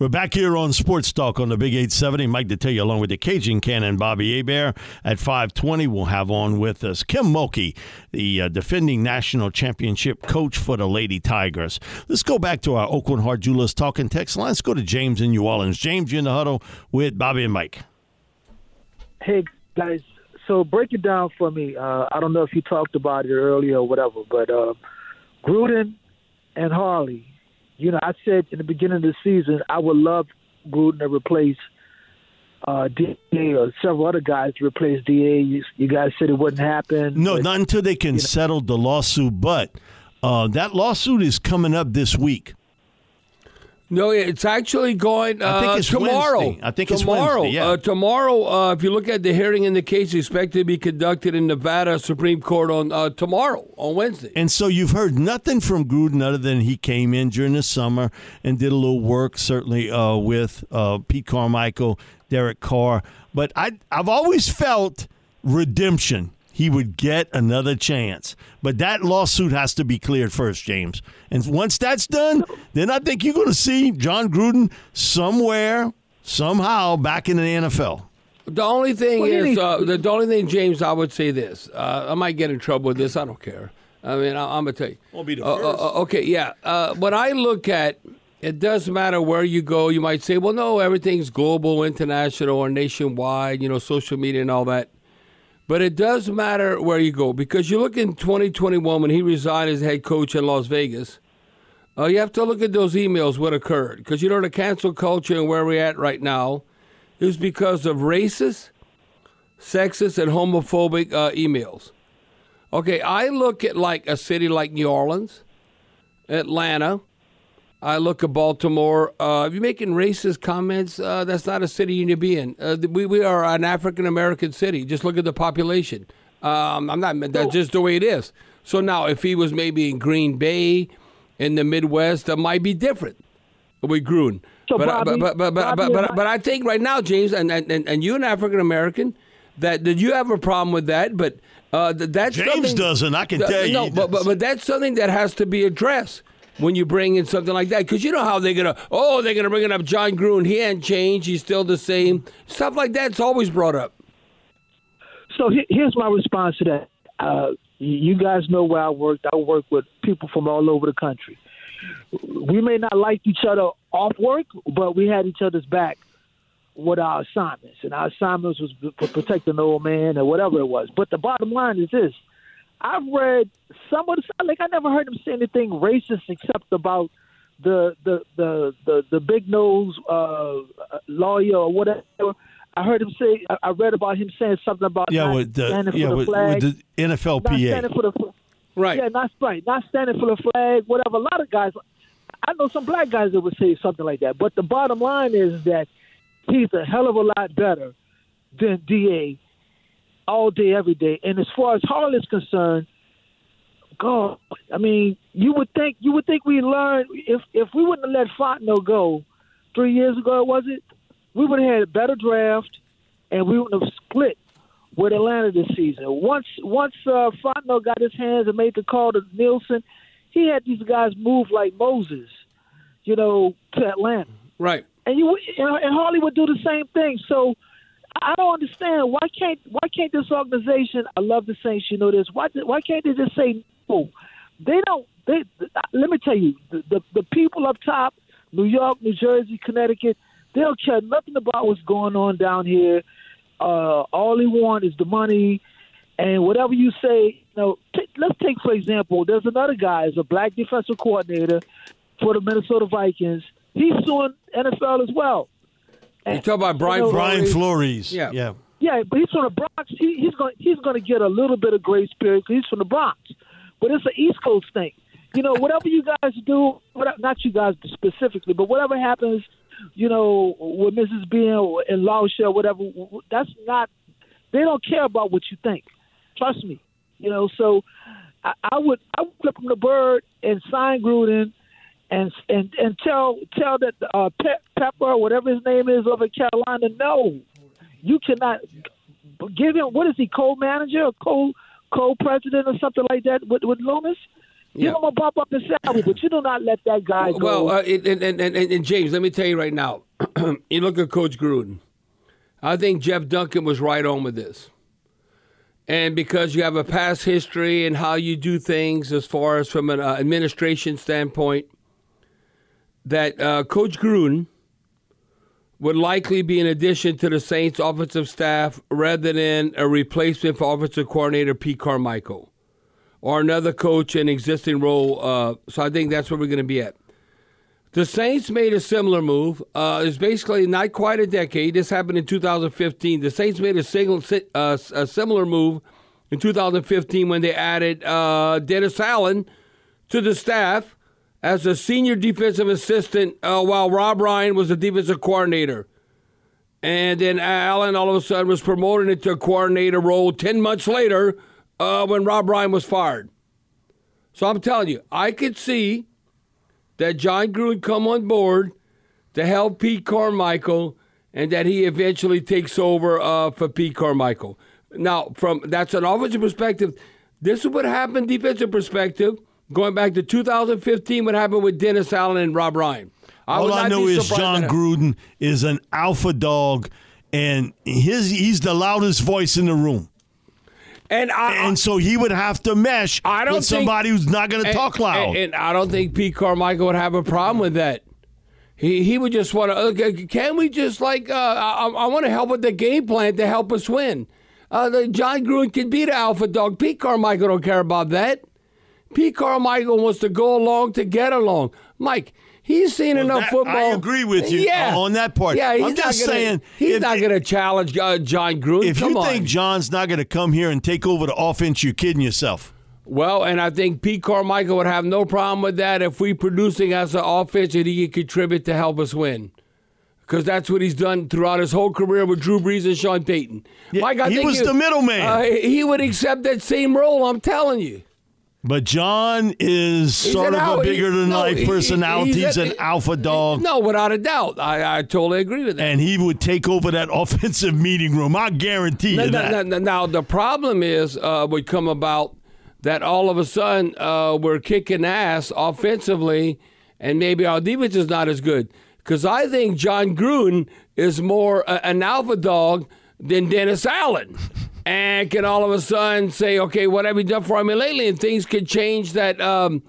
We're back here on Sports Talk on the Big 870. Mike Detillier, along with the Cajun Cannon Bobby Hebert at 520. We'll have on with us Kim Mulkey, the uh, defending national championship coach for the Lady Tigers. Let's go back to our Aucoin Hart Jewelers talking text line. Let's go to James in New Orleans. James, you're in the huddle with Bobby and Mike. Hey, guys. So break it down for me. Uh, I don't know if you talked about it earlier or whatever, but uh, Gruden and Harley you know, I said in the beginning of the season I would love Gruden to replace uh, Da or several other guys to replace Da. You, you guys said it wouldn't happen. No, but, not until they can you know. settle the lawsuit. But uh, that lawsuit is coming up this week. No, it's actually going. Uh, I think it's tomorrow. Wednesday. I think it's tomorrow. Wednesday, yeah. uh, tomorrow. Uh, if you look at the hearing in the case, expected to be conducted in Nevada Supreme Court on uh, tomorrow on Wednesday. And so you've heard nothing from Gruden other than he came in during the summer and did a little work, certainly uh, with uh, Pete Carmichael, Derek Carr. But I, I've always felt redemption. He would get another chance. But that lawsuit has to be cleared first, James. And once that's done, then I think you're going to see Jon Gruden somewhere, somehow, back in the NFL. The only thing What do you is, uh, the, the only thing, James, I would say this. Uh, I might get in trouble with this. I don't care. I mean, I, I'm gonna tell you. Won't be the Uh, uh, uh, okay, yeah. Uh, when I look at, it doesn't matter where you go. You might say, well, no, everything's global, international, or nationwide. You know, social media and all that. But it does matter where you go because you look in 2021 when he resigned as head coach in Las Vegas. Uh, you have to look at those emails, what occurred. Because you know, the cancel culture and where we're at right now is because of racist, sexist, and homophobic uh, emails. Okay, I look at like a city like New Orleans, Atlanta. I look at Baltimore. Uh, if you're making racist comments, uh, that's not a city you need to be in. Uh, we, we are an African American city. Just look at the population. Um, I'm not. That's just the way it is. So now, if he was maybe in Green Bay, in the Midwest, that might be different with Gruden. So, but, Bobby- but, but, but, but, Bobby but, and but, but I think right now, James, and, and, and you an African American, that, that you have a problem with that, but uh, that's James doesn't, I can Th- tell you No, but, but but that's something that has to be addressed when you bring in something like that, because you know how they're gonna, oh, they're gonna bring it up Jon Gruden. He ain't changed. He's still the same. Stuff like that's always brought up. So he- here's my response to that. Uh, you guys know where I worked. I work with people from all over the country. We may not like each other off work, but we had each other's back with our assignments, and our assignments was protecting the old man or whatever it was. But the bottom line is this: I've read some of the like I never heard him say anything racist except about the the the the, the big nose uh, lawyer or whatever. I heard him say. I- I read about him saying something about Yeah, not with the, standing for yeah, the with, flag, with the not NFLPA. standing for the Right. yeah, not right, not standing for the flag, whatever. A lot of guys, I know some black guys that would say something like that. But the bottom line is that he's a hell of a lot better than Da all day, every day. And as far as Harley is concerned, God, I mean, you would think you would think we learned if if we wouldn't have let Fontenot go three years ago, was it? We would have had a better draft, and we wouldn't have split with Atlanta this season. Once once uh, Fontenot got his hands and made the call to Nielsen, he had these guys move like Moses, you know, to Atlanta. Right. And you know, and Harley would do the same thing. So I don't understand why can't why can't this organization? I love the Saints, you know this. Why why can't they just say no? They don't. They let me tell you, the the, the people up top, New York, New Jersey, Connecticut, they don't care nothing about what's going on down here. Uh, all they want is the money, and whatever you say. You know, t- let's take for example. There's another guy, is a black defensive coordinator for the Minnesota Vikings. He's suing NFL as well. You talk about Brian You know, Brian Flores. Yeah. yeah. Yeah, but he's from the Bronx. He, he's going he's going to get a little bit of grace period because he's from the Bronx. But it's an East Coast thing. You know, whatever you guys do, whatever, not you guys specifically, but whatever happens you know, with Mrs. Bean in Lausha or whatever. That's not. They don't care about what you think. Trust me. You know, so I, I would I would flip him the bird and sign Gruden and and and tell tell that uh, Pe- Pepper, whatever his name is, over Carolina, no, you cannot give him. What is he, co-manager, or co co-president, or something like that with with Loomis? Give Yeah. him a bump up in salary, but you do not let that guy go. Well, uh, and, and, and, and, James, let me tell you right now. you look at Coach Gruden. I think Jeff Duncan was right on with this. And because you have a past history and how you do things as far as from an uh, administration standpoint, that uh, Coach Gruden would likely be an addition to the Saints offensive staff rather than a replacement for offensive coordinator Pete Carmichael or another coach in existing role. Uh, so I think that's where we're going to be at. The Saints made a similar move. Uh, it's basically not quite a decade. This happened in 2015. The Saints made a, single, uh, a similar move in 2015 when they added uh, Dennis Allen to the staff as a senior defensive assistant uh, while Rob Ryan was the defensive coordinator. And then Allen all of a sudden was promoted into a coordinator role 10 months later uh, when Rob Ryan was fired. So I'm telling you, I could see that Jon Gruden come on board to help Pete Carmichael and that he eventually takes over uh, for Pete Carmichael. Now, from that's an offensive perspective. This is what happened defensive perspective. Going back to 2015, what happened with Dennis Allen and Rob Ryan. All I know is Jon Gruden is an alpha dog, and his he's the loudest voice in the room. And I, And so he would have to mesh I don't with think- somebody who's not going to talk loud. And, and I don't think Pete Carmichael would have a problem with that. He he would just want to. Okay, can we just like? Uh, I, I want to help with the game plan to help us win. Uh, the Jon Gruden can be the alpha dog. Pete Carmichael don't care about that. Pete Carmichael wants to go along to get along. Mike, he's seen Well, enough that- football. I agree with you yeah. on that part. Yeah, he's I'm just gonna, saying, he's if- not going to challenge uh, Jon Gruden. if Come you on. think Jon's not going to come here and take over the offense, you're kidding yourself. Well, and I think Pete Carmichael would have no problem with that if we producing as an offense and he could contribute to help us win. Because that's what he's done throughout his whole career with Drew Brees and Sean Payton. Yeah, Mike, I he was the middleman. Uh, he would accept that same role. I'm telling you. But Jon is He's sort of a bigger than life he- personality. He's, a- an alpha dog. No, without a doubt. I, I totally agree with that. And he would take over that offensive meeting room. I guarantee Now, you now, that. now, now, the problem is uh, would come about that all of a sudden uh, we're kicking ass offensively, and maybe our defense is not as good. Because I think Jon Gruden is more uh, an alpha dog than Dennis Allen, and can all of a sudden say, "Okay, what have you done for me lately?" And things could change. That, um,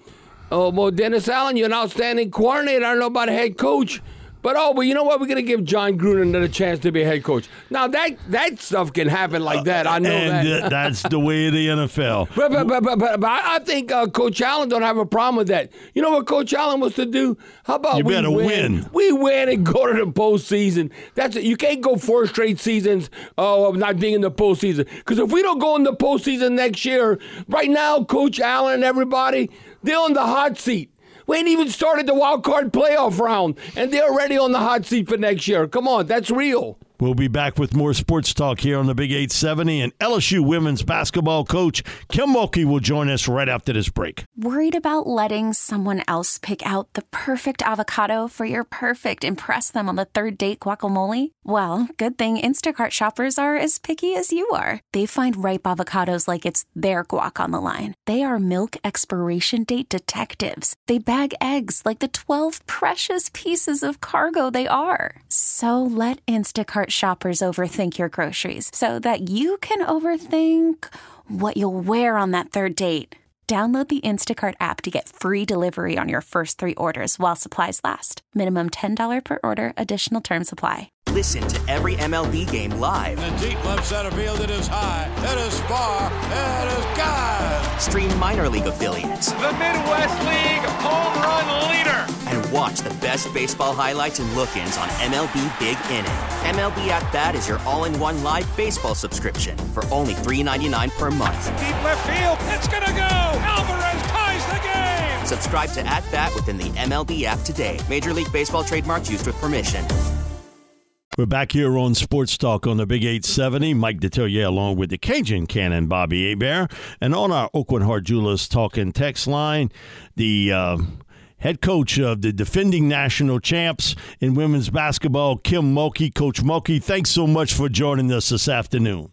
oh well, Dennis Allen, you're an outstanding coordinator. I don't know about head coach. But oh, well, you know what? We're gonna give Jon Gruden another chance to be a head coach. Now that that stuff can happen like that. I know and that. uh, that's the way of the NFL. But but but but, but, but I think uh, Coach Allen don't have a problem with that. You know what Coach Allen wants to do? How about You we better win. We win and go to the postseason. That's it. You can't go four straight seasons uh, of not being in the postseason. Because if we don't go in the postseason next year, right now, Coach Allen and everybody, they're on the hot seat. We ain't even started the wild card playoff round, and they're already on the hot seat for next year. Come on, that's real. We'll be back with more sports talk here on the Big 870. And LSU women's basketball coach Kim Mulkey will join us right after this break. Worried about letting someone else pick out the perfect avocado for your perfect impress them on the third date guacamole? Well, good thing Instacart shoppers are as picky as you are. They find ripe avocados like it's their guac on the line. They are milk expiration date detectives. They bag eggs like the 12 precious pieces of cargo they are. So let Instacart shoppers overthink your groceries so that you can overthink what you'll wear on that third date. Download the Instacart app to get free delivery on your first three orders while supplies last. Minimum $10 per order, additional term supply. Listen to every MLB game live. In the deep left center field, it is high, it is far, it is God. Stream minor league affiliates The Midwest League home run leader. And watch the best baseball highlights and look-ins on MLB Big Inning. MLB At Bat is your all-in-one live baseball subscription for only $3.99 per month. Deep left field. It's going to go. Alvarez ties the game. Subscribe to At Bat within the MLB app today. Major League Baseball trademarks used with permission. We're back here on Sports Talk on the Big 870. Mike Detillier along with the Cajun Cannon, Bobby Hebert. And on our Aucoin Hart Jewelers talking text line, the uh, head coach of the defending national champs in women's basketball, Kim Mulkey. Coach Mulkey, thanks so much for joining us this afternoon.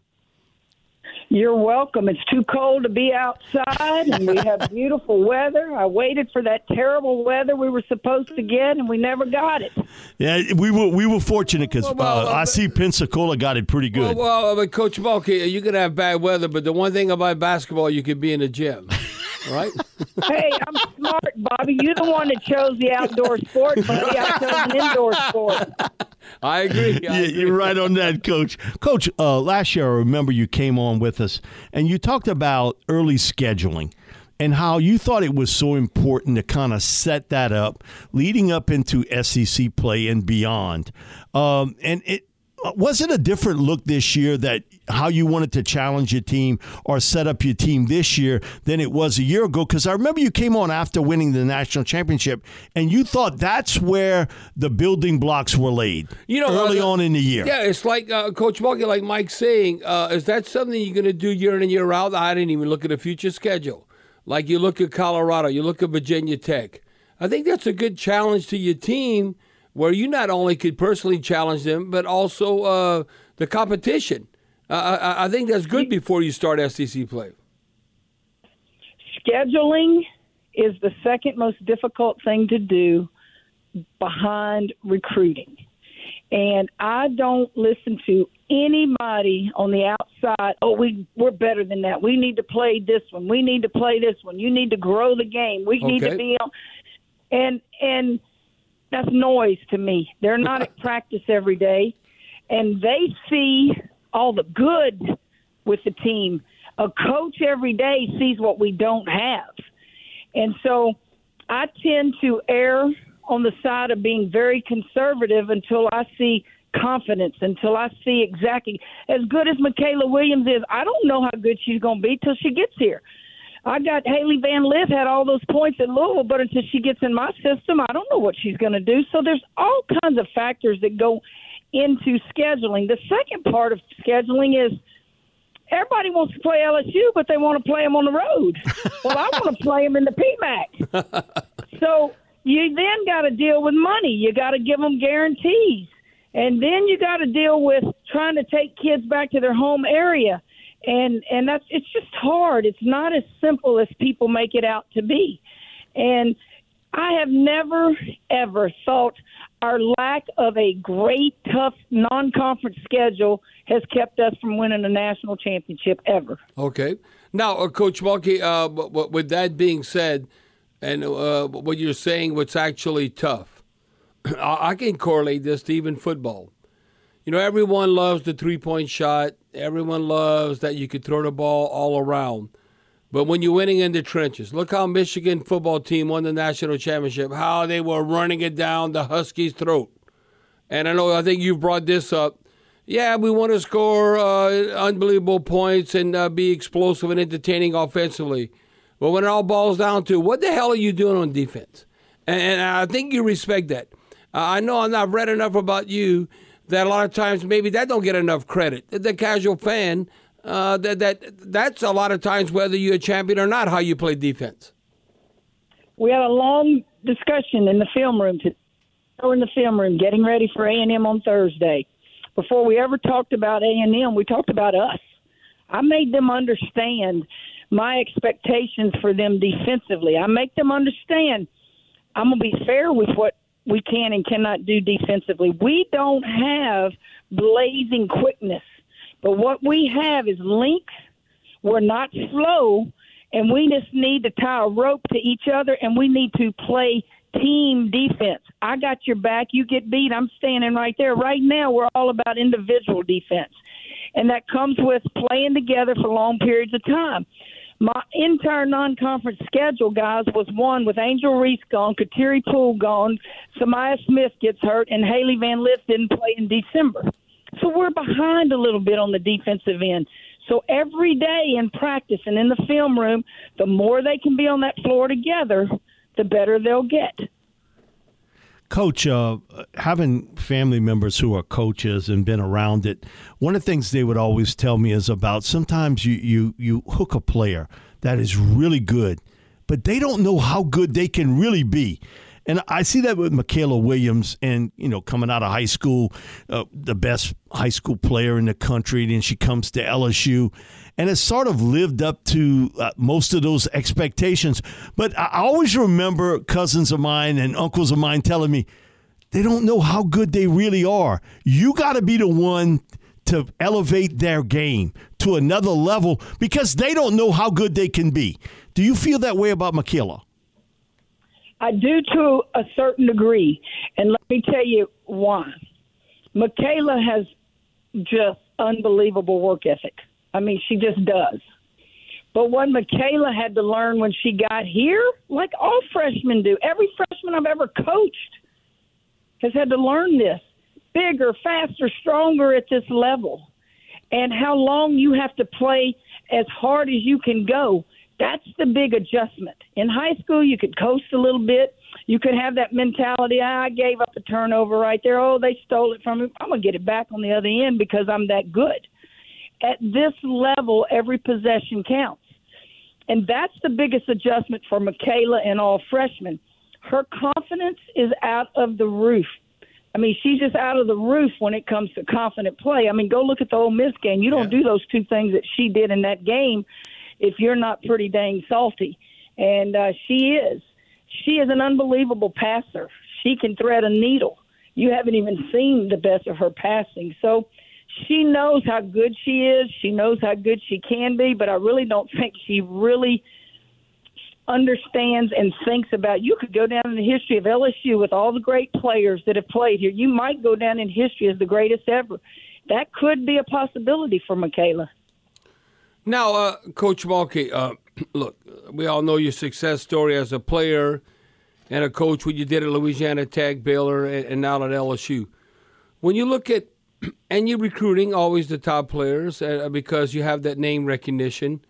You're welcome. It's too cold to be outside, and we have beautiful weather. I waited for that terrible weather we were supposed to get, and we never got it. Yeah, we were we were fortunate because Well, well, uh, I see Pensacola got it pretty good. Well, well, but Coach Mulkey, you can have bad weather, but the one thing about basketball, you can be in the gym, right? Hey, I'm smart, Bobby. You're the one that chose the outdoor sport, buddy. I chose an indoor sport. I agree. I yeah, agree. you're right on that, Coach. Coach, uh, last year I remember you came on with us and you talked about early scheduling and how you thought it was so important to kind of set that up leading up into SEC play and beyond. Um, and it was it a different look this year that how you wanted to challenge your team or set up your team this year than it was a year ago? Because I remember you came on after winning the national championship and you thought that's where the building blocks were laid You know, early uh, on in the year. Yeah, it's like uh, Coach Mulkey, like Mike's saying, uh, is that something you're going to do year in and year out? I didn't even look at the future schedule. Like you look at Colorado, you look at Virginia Tech. I think that's a good challenge to your team where you not only could personally challenge them, but also uh, the competition. Uh, I, I think that's good before you start SEC play. Scheduling is the second most difficult thing to do behind recruiting. And I don't listen to anybody on the outside, oh, we, we're better than that. We need to play this one. We need to play this one. You need to grow the game. We need to be on. And, and that's noise to me. They're not at practice every day, and they see all the good with the team. A coach every day sees what we don't have. And so I tend to err on the side of being very conservative until I see confidence, until I see exactly as good as Mikaylah Williams is. I don't know how good she's going to be till she gets here. I got Hailey Van Lith had all those points at Louisville, but until she gets in my system, I don't know what she's going to do. So there's all kinds of factors that go into scheduling. The second part of scheduling is everybody wants to play LSU, but they want to play them on the road. well, I want to play them in the PMAC. so you then got to deal with money. You got to give them guarantees. And then you got to deal with trying to take kids back to their home area. And and that's it's just hard. It's not as simple as people make it out to be. And I have never ever thought our lack of a great tough non-conference schedule has kept us from winning a national championship ever. Okay. Now, uh, Coach Mulkey, uh, w- w- with that being said, and uh, what you're saying, what's actually tough, I-, I can correlate this to even football. You know, everyone loves the three point shot, everyone loves that you could throw the ball all around. But when you're winning in the trenches, look how Michigan football team won the national championship, how they were running it down the Huskies' throat. And I know, I think you brought this up. Yeah, we want to score uh, unbelievable points and uh, be explosive and entertaining offensively. But when it all boils down to what the hell are you doing on defense? And, and I think you respect that. Uh, I know I've read enough about you that a lot of times maybe that don't get enough credit. The casual fan, uh, that that that's a lot of times whether you're a champion or not, how you play defense. We had a long discussion in the film room today. We're in the film room getting ready for A and M on Thursday. Before we ever talked about A and M, we talked about us. I made them understand my expectations for them defensively. I make them understand I'm to be fair with what we can and cannot do defensively. We don't have blazing quickness, but what we have is length. We're not slow, and we just need to tie a rope to each other, and we need to play team defense. I got your back. You get beat. I'm standing right there. Right now, we're all about individual defense, and that comes with playing together for long periods of time. My entire non-conference schedule, guys, was one with Angel Reese gone, Kateri Poole gone, Sa'Myah Smith gets hurt, and Hailey Van Lith didn't play in December. So we're behind a little bit on the defensive end. So every day in practice and in the film room, the more they can be on that floor together, the better they'll get. Coach, uh, having family members who are coaches and been around it, one of the things they would always tell me is about sometimes you, you, you hook a player that is really good, but they don't know how good they can really be. And I see that with Mikaylah Williams, and you know, coming out of high school, uh, the best high school player in the country. Then she comes to LSU, and has sort of lived up to uh, most of those expectations. But I always remember cousins of mine and uncles of mine telling me they don't know how good they really are. You got to be the one to elevate their game to another level because they don't know how good they can be. Do you feel that way about Mikaylah? I do to a certain degree, and let me tell you why. Mikaylah has just unbelievable work ethic. I mean, she just does. But what Mikaylah had to learn when she got here, like all freshmen do, every freshman I've ever coached has had to learn this bigger, faster, stronger at this level, and how long you have to play as hard as you can go that's the big adjustment. In high school, you could coast a little bit. You could have that mentality. Ah, I gave up a turnover right there. Oh, they stole it from me. I'm going to get it back on the other end because I'm that good. At this level, every possession counts. And that's the biggest adjustment for Mikaylah and all freshmen. Her confidence is out of the roof. I mean, she's just out of the roof when it comes to confident play. I mean, go look at the Ole Miss game. You don't yeah. do those two things that she did in that game if you're not pretty dang salty. And uh, she is. She is an unbelievable passer. She can thread a needle. You haven't even seen the best of her passing. So she knows how good she is. She knows how good she can be, but I really don't think she really understands and thinks about you could go down in the history of LSU with all the great players that have played here. You might go down in history as the greatest ever. That could be a possibility for Mikaylah. Now, uh, Coach Mulkey, uh, look, we all know your success story as a player and a coach, what you did at Louisiana Tech, Baylor, and, and now at LSU. When you look at, and you're recruiting always the top players uh, because you have that name recognition.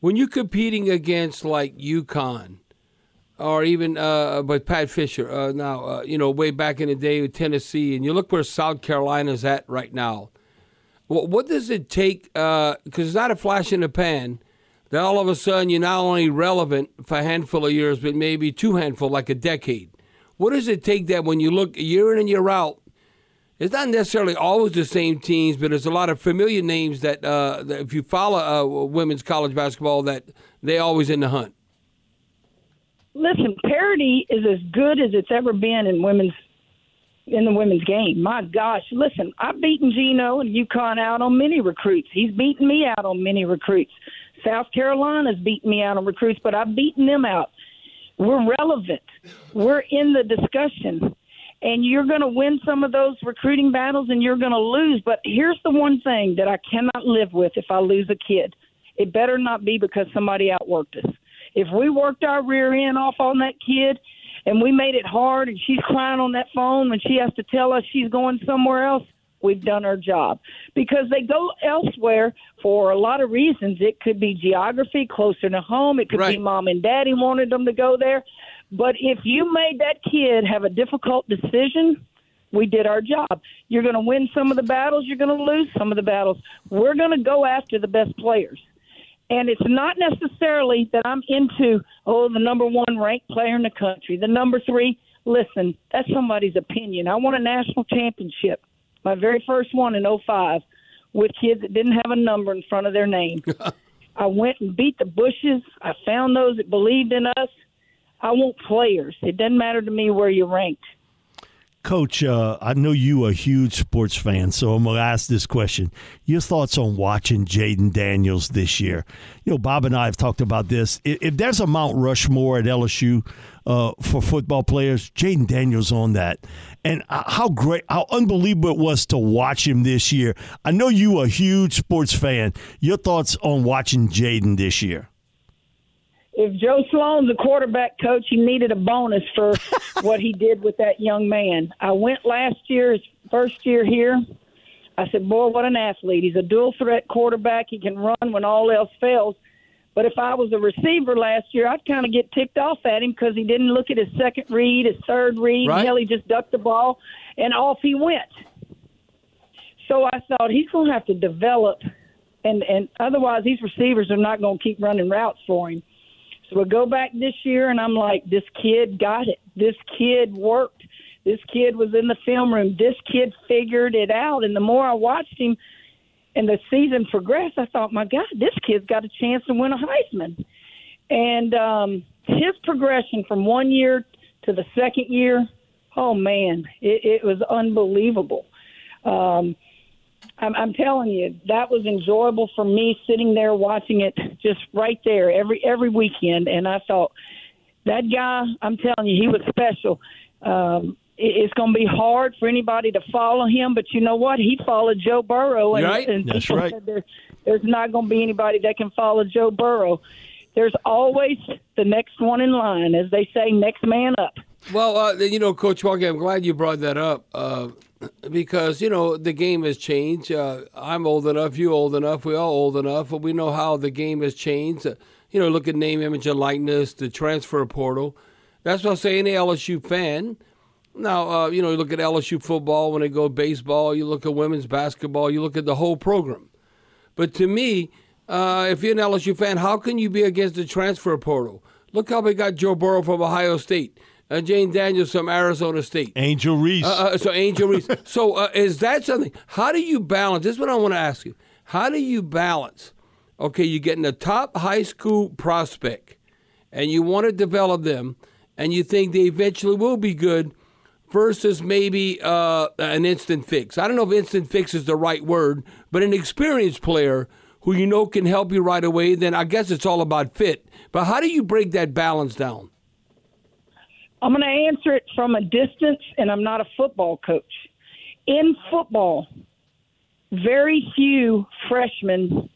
When you're competing against like UConn, or even uh, with Pat Fisher, uh, now uh, you know way back in the day with Tennessee, and you look where South Carolina's at right now. Well, what does it take? Because uh, it's not a flash in the pan. That all of a sudden you're not only relevant for a handful of years, but maybe two handful, like a decade. What does it take that when you look year in and year out? It's not necessarily always the same teams, but there's a lot of familiar names that, uh, that if you follow uh, women's college basketball, that they always in the hunt. Listen, parity is as good as it's ever been in women's in the women's game. My gosh, listen, I've beaten Gino and UConn out on many recruits. He's beaten me out on many recruits. South Carolina's beaten me out on recruits, but I've beaten them out. We're relevant. We're in the discussion. And you're going to win some of those recruiting battles and you're going to lose. But here's the one thing that I cannot live with if I lose a kid it better not be because somebody outworked us. If we worked our rear end off on that kid and we made it hard and she's crying on that phone when she has to tell us she's going somewhere else we've done our job because they go elsewhere for a lot of reasons it could be geography closer to home it could right. be mom and daddy wanted them to go there but if you made that kid have a difficult decision we did our job. You're going to win some of the battles, you're going to lose some of the battles. We're going to go after the best players. And it's not necessarily that I'm into, oh, the number one ranked player in the country, the number three. Listen, that's somebody's opinion. I won a national championship, my very first one in 05, with kids that didn't have a number in front of their name. I went and beat the Bushes. I found those that believed in us. I want players. It doesn't matter to me where you're ranked. Coach, uh, I know you a huge sports fan, so I'm going to ask this question. Your thoughts on watching Jayden Daniels this year? You know, Bob and I have talked about this. If, if there's a Mount Rushmore at LSU uh, for football players, Jayden Daniels on that. And uh, how great, how unbelievable it was to watch him this year. I know you a huge sports fan. Your thoughts on watching Jayden this year? If Joe Sloan's a quarterback coach, he needed a bonus for what he did with that young man. I went last year, his first year here. I said, boy, what an athlete. He's a dual threat quarterback. He can run when all else fails. But if I was a receiver last year, I'd kind of get ticked off at him because he didn't look at his second read, his third read. Right. Hell, he just ducked the ball, and off he went. So I thought he's going to have to develop, and and otherwise these receivers are not going to keep running routes for him. So we go back this year, and I'm like, this kid got it. This kid worked. This kid was in the film room. This kid figured it out. And the more I watched him, and the season progressed, I thought, my God, this kid's got a chance to win a Heisman. And um, his progression from one year to the second year, oh man, it, it was unbelievable. Um, I'm, I'm telling you, that was enjoyable for me sitting there watching it just right there every every weekend. And I thought that guy, I'm telling you, he was special. Um, it- it's going to be hard for anybody to follow him, but you know what? He followed Joe Burrow, and, Right. and That's right. said there, there's not going to be anybody that can follow Joe Burrow. There's always the next one in line, as they say, next man up. Well, uh, you know, Coach Walker, I'm glad you brought that up uh, because you know the game has changed. Uh, I'm old enough, you old enough, we all old enough, but we know how the game has changed. Uh, you know, look at name, image, and likeness, the transfer portal. That's what I say. Any LSU fan. Now, uh, you know, you look at LSU football when they go baseball. You look at women's basketball. You look at the whole program. But to me, uh, if you're an LSU fan, how can you be against the transfer portal? Look how they got Joe Burrow from Ohio State, uh, Jayden Daniels from Arizona State. Angel Reese. Uh, uh, so Angel Reese. so uh, is that something? How do you balance? This is what I want to ask you. How do you balance? Okay, you're getting a top high school prospect, and you want to develop them, and you think they eventually will be good, versus maybe uh, an instant fix. I don't know if instant fix is the right word, but an experienced player who you know can help you right away. Then I guess it's all about fit. But how do you break that balance down? I'm going to answer it from a distance, and I'm not a football coach. In football, very few freshmen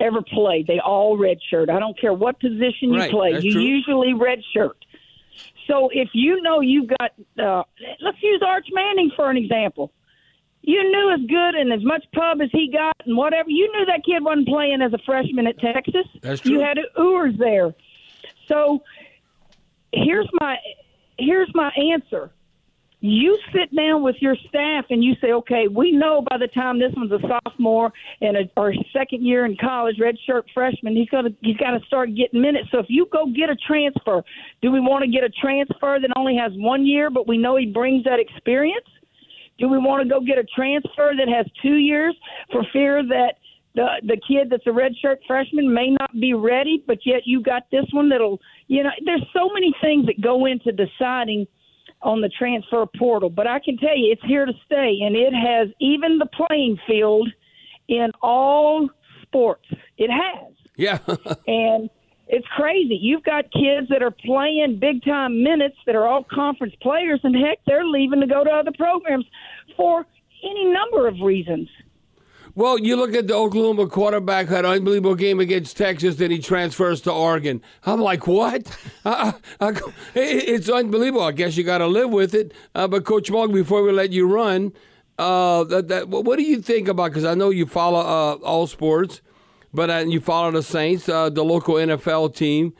ever play. They all redshirt. I don't care what position you Right, play. You true. usually redshirt. So if you know you've got, uh, let's use Arch Manning for an example. You knew as good and as much pub as he got and whatever. You knew that kid wasn't playing as a freshman at Texas. That's true. You had Ewers there. So here's my here's my answer. You sit down with your staff and you say, okay, we know by the time this one's a sophomore and a, or second year in college, redshirt freshman, he's to he's got to start getting minutes. So if you go get a transfer, do we want to get a transfer that only has one year, but we know he brings that experience? Do we want to go get a transfer that has two years for fear that the the kid that's a redshirt freshman may not be ready, but yet you got this one that'll you know. There's so many things that go into deciding on the transfer portal, but I can tell you it's here to stay, and it has even the playing field in all sports. It has Yeah. and it's crazy. You've got kids that are playing big time minutes that are all conference players, and heck, they're leaving to go to other programs for any number of reasons. Well, you look at the Oklahoma quarterback had an unbelievable game against Texas, then he transfers to Oregon. I'm like, what? I, I, it's unbelievable. I guess you got to live with it. Uh, but Coach Mogg, before we let you run, uh, that, that, what do you think about? Because I know you follow uh, all sports, but uh, you follow the Saints, uh, the local NFL team.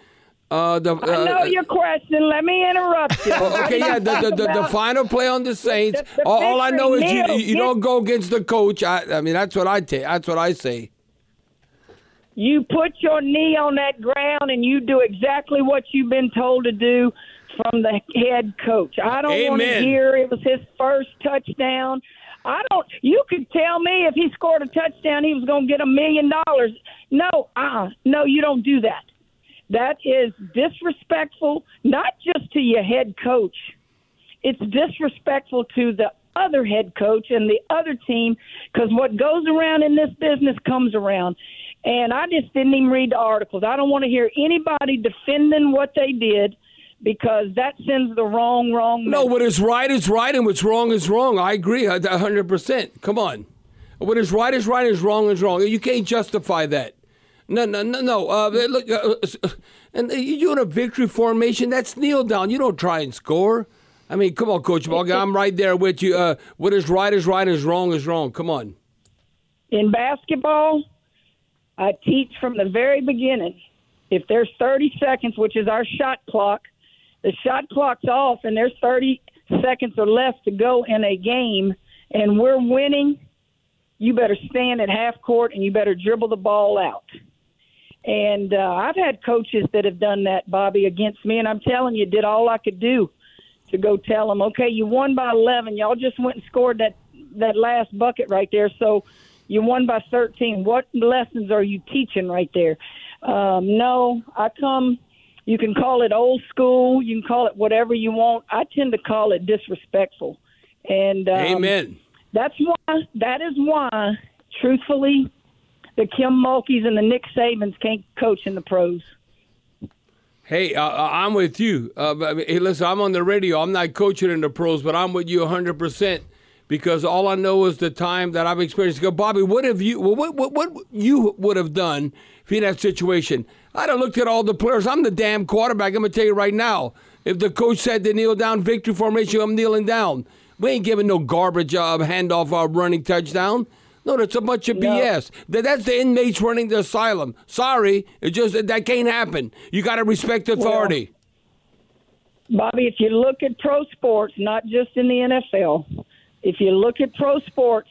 Uh, the, I know uh, your question. Let me interrupt you. Oh, okay, yeah, the, the, the, the final play on the Saints. The- the all, all I know is you, you don't go against the coach. I, I mean, that's what I take. That's what I say. You put your knee on that ground and you do exactly what you've been told to do from the head coach. I don't want to hear it was his first touchdown. I don't. You could tell me if he scored a touchdown, he was going to get a million dollars. No, uh, no, you don't do that. That is disrespectful, not just to your head coach. It's disrespectful to the other head coach and the other team because what goes around in this business comes around. And I just didn't even read the articles. I don't want to hear anybody defending what they did because that sends the wrong, wrong. Message. No, what is right is right, and what's wrong is wrong. I agree, hundred percent. Come on, what is right is right, is wrong is wrong. You can't justify that. No, no, no, no. Uh, look, uh, uh, and you in a victory formation, that's kneel down. You don't try and score. I mean, come on, Coach Bog, I'm right there with you. Uh, what is right is right, is wrong is wrong. Come on. in basketball, I teach from the very beginning. if there's 30 seconds, which is our shot clock, the shot clock's off and there's 30 seconds or less to go in a game and we're winning, you better stand at half court and you better dribble the ball out. And uh, I've had coaches that have done that, Bobby, against me, and I'm telling you, did all I could do to go tell them, okay, you won by 11. Y'all just went and scored that that last bucket right there, so you won by 13. What lessons are you teaching right there? Um, no, I come. You can call it old school. You can call it whatever you want. I tend to call it disrespectful. And um, Amen. That's why. That is why, truthfully, the Kim Mulkeys and the Nick Sabans can't coach in the pros. Hey, uh, I'm with you. Uh, hey, listen, I'm on the radio. I'm not coaching in the pros, but I'm with you 100 percent because all I know is the time that I've experienced. Go, Bobby, what have you? What what what you would have done if in that situation? I'd have looked at all the players. I'm the damn quarterback. I'm gonna tell you right now. If the coach said to kneel down, victory formation, I'm kneeling down. We ain't giving no garbage uh, handoff or running touchdown. No, that's a bunch of no. BS. That, that's the inmates running the asylum. Sorry, it just that can't happen. You got to respect authority. Well, Bobby, if you look at pro sports, not just in the NFL, if you look at pro sports,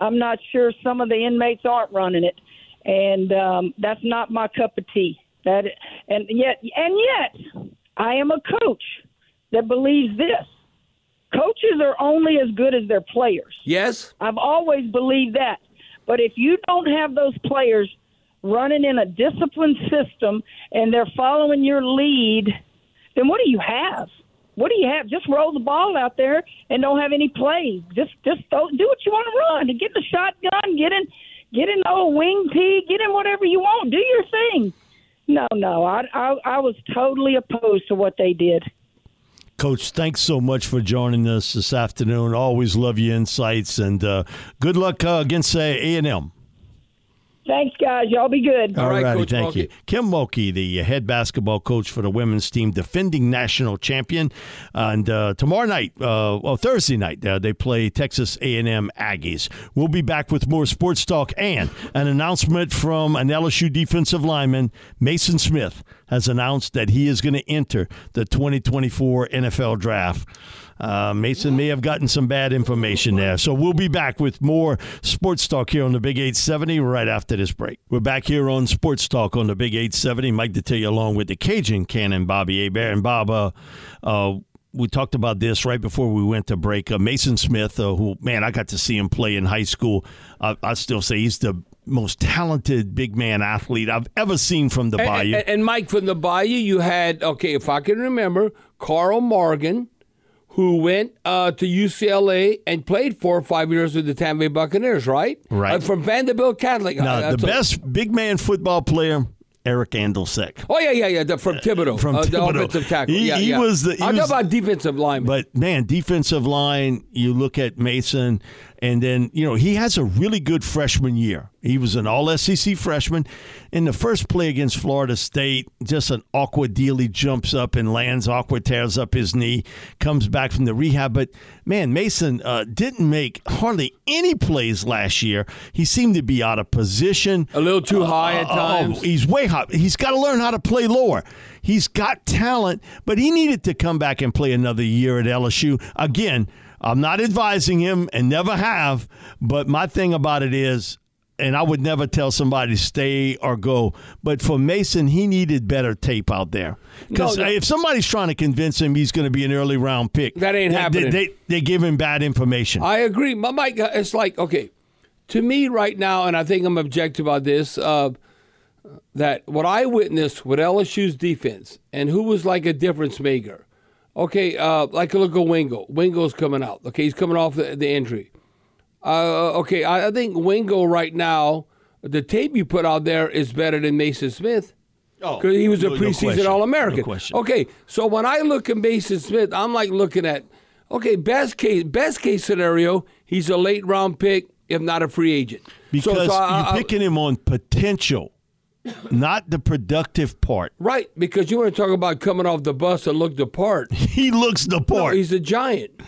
I'm not sure some of the inmates aren't running it, and um, that's not my cup of tea. That and yet and yet, I am a coach that believes this coaches are only as good as their players. Yes. I've always believed that. But if you don't have those players running in a disciplined system and they're following your lead, then what do you have? What do you have? Just roll the ball out there and don't have any plays. Just just throw, do what you want to run. Get in the shotgun. Get in. Get in the old wing tee. Get in whatever you want. Do your thing. No, no. I I, I was totally opposed to what they did. Coach, thanks so much for joining us this afternoon. Always love your insights, and uh, good luck uh, against uh, A and M. Thanks, guys. Y'all be good. All, All right, righty, Coach thank Mulkey. you. Kim Mulkey, the head basketball coach for the women's team, defending national champion. And uh, tomorrow night, uh, well, Thursday night, uh, they play Texas A&M Aggies. We'll be back with more sports talk and an announcement from an LSU defensive lineman, Maason Smith, has announced that he is going to enter the 2024 NFL Draft. Uh, Maason may have gotten some bad information there. So we'll be back with more Sports Talk here on the Big 870 right after this break. We're back here on Sports Talk on the Big 870. Mike Detillier along with the Cajun Cannon, Bobby Hebert. And Bob, uh, uh, we talked about this right before we went to break. Uh, Maason Smith, uh, who, man, I got to see him play in high school. I still say he's the most talented big man athlete I've ever seen from the Bayou. And, and, Mike, from the Bayou, you had, okay, if I can remember, Carl Morgan, who went uh, to UCLA and played four or five years with the Tampa Bay Buccaneers, right? Right. Uh, from Vanderbilt Catholic. Now, uh, the best big man football player Eric Andolsek. Oh yeah, yeah, yeah. The, from Thibodaux, from uh, Thibodaux. the offensive tackle. He, yeah, he yeah. was the. He I'm was, talking about defensive line. But man, defensive line. You look at Maason, and then you know he has a really good freshman year. He was an All SEC freshman. In the first play against Florida State, just an awkward deal. He jumps up and lands awkward, tears up his knee, comes back from the rehab. But man, Maason uh, didn't make hardly any plays last year. He seemed to be out of position, a little too high at uh, oh, times. Oh, he's way high. He's got to learn how to play lower. He's got talent, but he needed to come back and play another year at LSU again. I'm not advising him and never have, but my thing about it is and I would never tell somebody to stay or go. But for Maason, he needed better tape out there. Because no, no. if somebody's trying to convince him he's going to be an early round pick, that ain't they, happening. They, they, they, give him bad information. I agree. Mike, uh, it's like, okay, to me right now, and I think I'm objective about this, uh, that what I witnessed with LSU's defense and who was like a difference maker. Okay, uh, like a look at Wingo. Wingo's coming out. Okay, he's coming off the, the injury. Uh, okay, I, I, think Wingo right now, the tape you put out there is better than Maason Smith. Oh, because he was no, a preseason no All American. No okay, so when I look at Maason Smith, I'm like looking at okay, best case best case scenario, he's a late round pick, if not a free agent. Because so, so I, you're I, picking him on potential. Not the productive part. Right, because you want to talk about coming off the bus and look the part. he looks the part. he's a giant.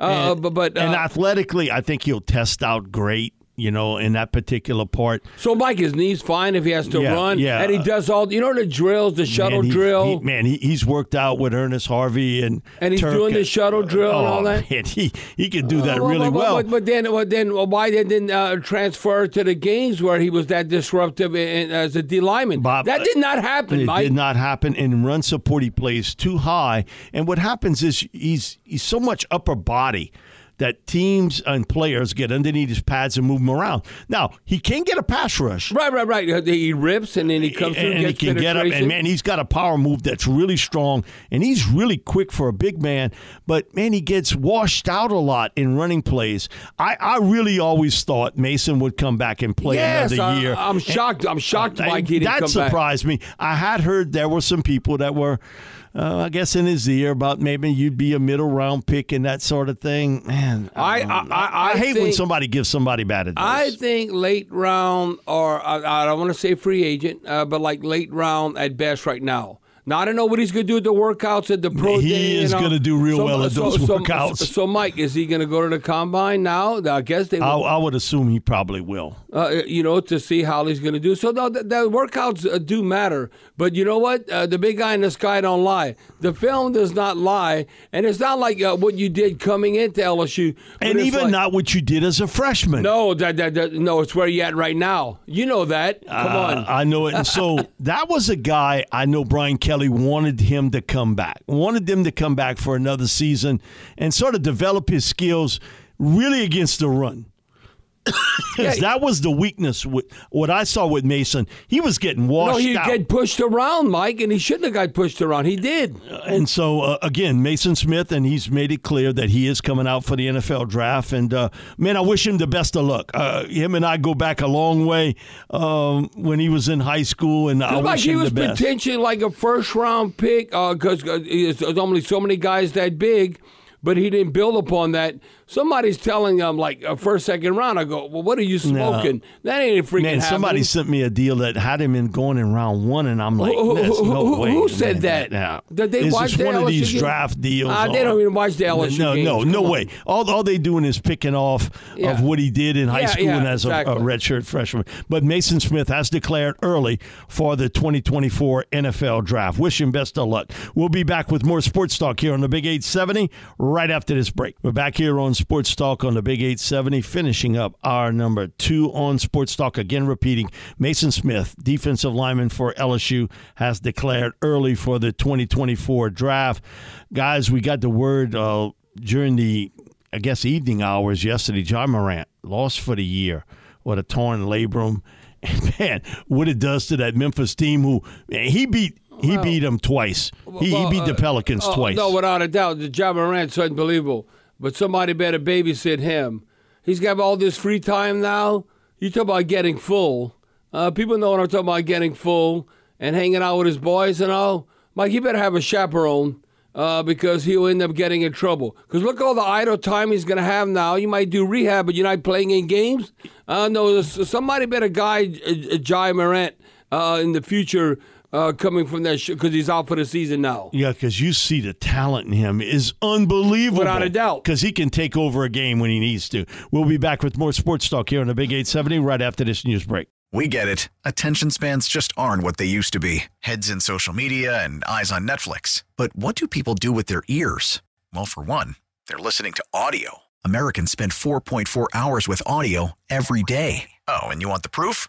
Uh, and, but, but uh, and athletically, I think he'll test out great. You know, in that particular part. So, Mike, his knees fine if he has to Yeah, run, yeah. and he does all. You know the drills, the shuttle man, drill, he- man, he, he's worked out with Ernest Harvey and and he's Turk doing the shuttle drill and all Oh, that. man, he he could do that Well, really but, well. But, but then, well, then well, why didn't uh, transfer to the games where he was that disruptive in, as a D lineman? Bob, that did not happen, It Mike. did not happen. In run support, he plays too high, and what happens is he's he's so much upper body that teams and players get underneath his pads and move him around. Now he can get a pass rush. Right, right, right. Uh, He rips and then he comes through and and he can get up. And man, he's got a power move that's really strong, and he's really quick for a big man. But man, he gets washed out a lot in running plays. I, I really always thought Maason would come back and play yes, another I, year. I'm shocked. I'm shocked, Mike. He didn't that come back. surprised me. I had heard there were some people that were. Uh, I guess in his ear about maybe you'd be a middle round pick and that sort of thing. Man, I- don't I- I- I hate when somebody gives somebody bad advice. I think late round, or I, I don't want to say free agent, uh, but like late round at best right now. Now I don't know what he's going to do at the workouts at the pro He day. is you know. gonna do real well at those so, workouts. So, so, Mike, is he going to go to the combine now? I guess they. I, I would assume he probably will. uh, you know, to see how he's going to do. So no, the, the workouts uh, do matter, but you know what? Uh, the big guy in the sky don't lie. The film does not lie, and it's not like uh, what you did coming into LSU. and even like- not what you did as a freshman. No, that, that, that no, it's where you're at right now. You know that. Come Uh, on. I know it. And so that was a guy I know Brian Kelly wanted him to come back, wanted them to come back for another season and sort of develop his skills really against the run. That was the weakness. With what I saw with Maason, he was getting washed. No, he out. get pushed around, Mike, and he shouldn't have got pushed around. He did. And so uh, again, Maason Smith, and he's made it clear that he is coming out for the NFL draft. And uh, man, I wish him the best of luck. Uh, him and I go back a long way um, when he was in high school, and I like wish he him was the best. potentially like a first round pick because uh, there's only so many guys that big, but he didn't build upon that. Somebody's telling them like a first, second round. I go, well, what are you smoking? That ain't a freaking Man, somebody happening. sent me a deal that had him in going in round one, and I'm like, Who- who- no who- way. who said man, that? Now, Did they Is watch this the one of these game? draft deals? Ah, they don't even watch the LSU No, games. no, no on. way. All, all they doing is picking off Yeah. of what he did in high Yeah, school yeah, and as a, a redshirt freshman. But Maason Smith has declared early for the 2024 NFL draft. Wish him best of luck. We'll be back with more sports talk here on the Big 870 right after this break. We're back here on Sports Talk on the Big 870, finishing up our number two on Sports Talk. Again, repeating Maason Smith, defensive lineman for LSU, has declared early for the 2024 draft. Guys, we got the word uh, during the, I guess, evening hours yesterday. Ja Morant lost for the year with a torn labrum. And man, what it does to that Memphis team, who man, he beat. He beat them twice. He, Well, he beat the uh, Pelicans oh, twice. No, without a doubt. The Ja Morant's unbelievable. But somebody better babysit him. He's got all this free time now. You talk about getting full. Uh, people know what I'm talking about getting full and hanging out with his boys and all. Mike, he better have a chaperone uh, because he'll end up getting in trouble. Because look all the idle time he's going to have now. You might do rehab, but you're not playing in games. Uh, no, somebody better guide uh, Ja Morant uh, in the future uh, coming from that because he's out for the season now. Yeah, because you see the talent in him is unbelievable. Without a doubt. Because he can take over a game when he needs to. We'll be back with more sports talk here on the Big 870 right after this news break. We get it. Attention spans just aren't what they used to be heads in social media and eyes on Netflix. But what do people do with their ears? Well, for one, they're listening to audio. Americans spend 4.4 hours with audio every day. Oh, and you want the proof?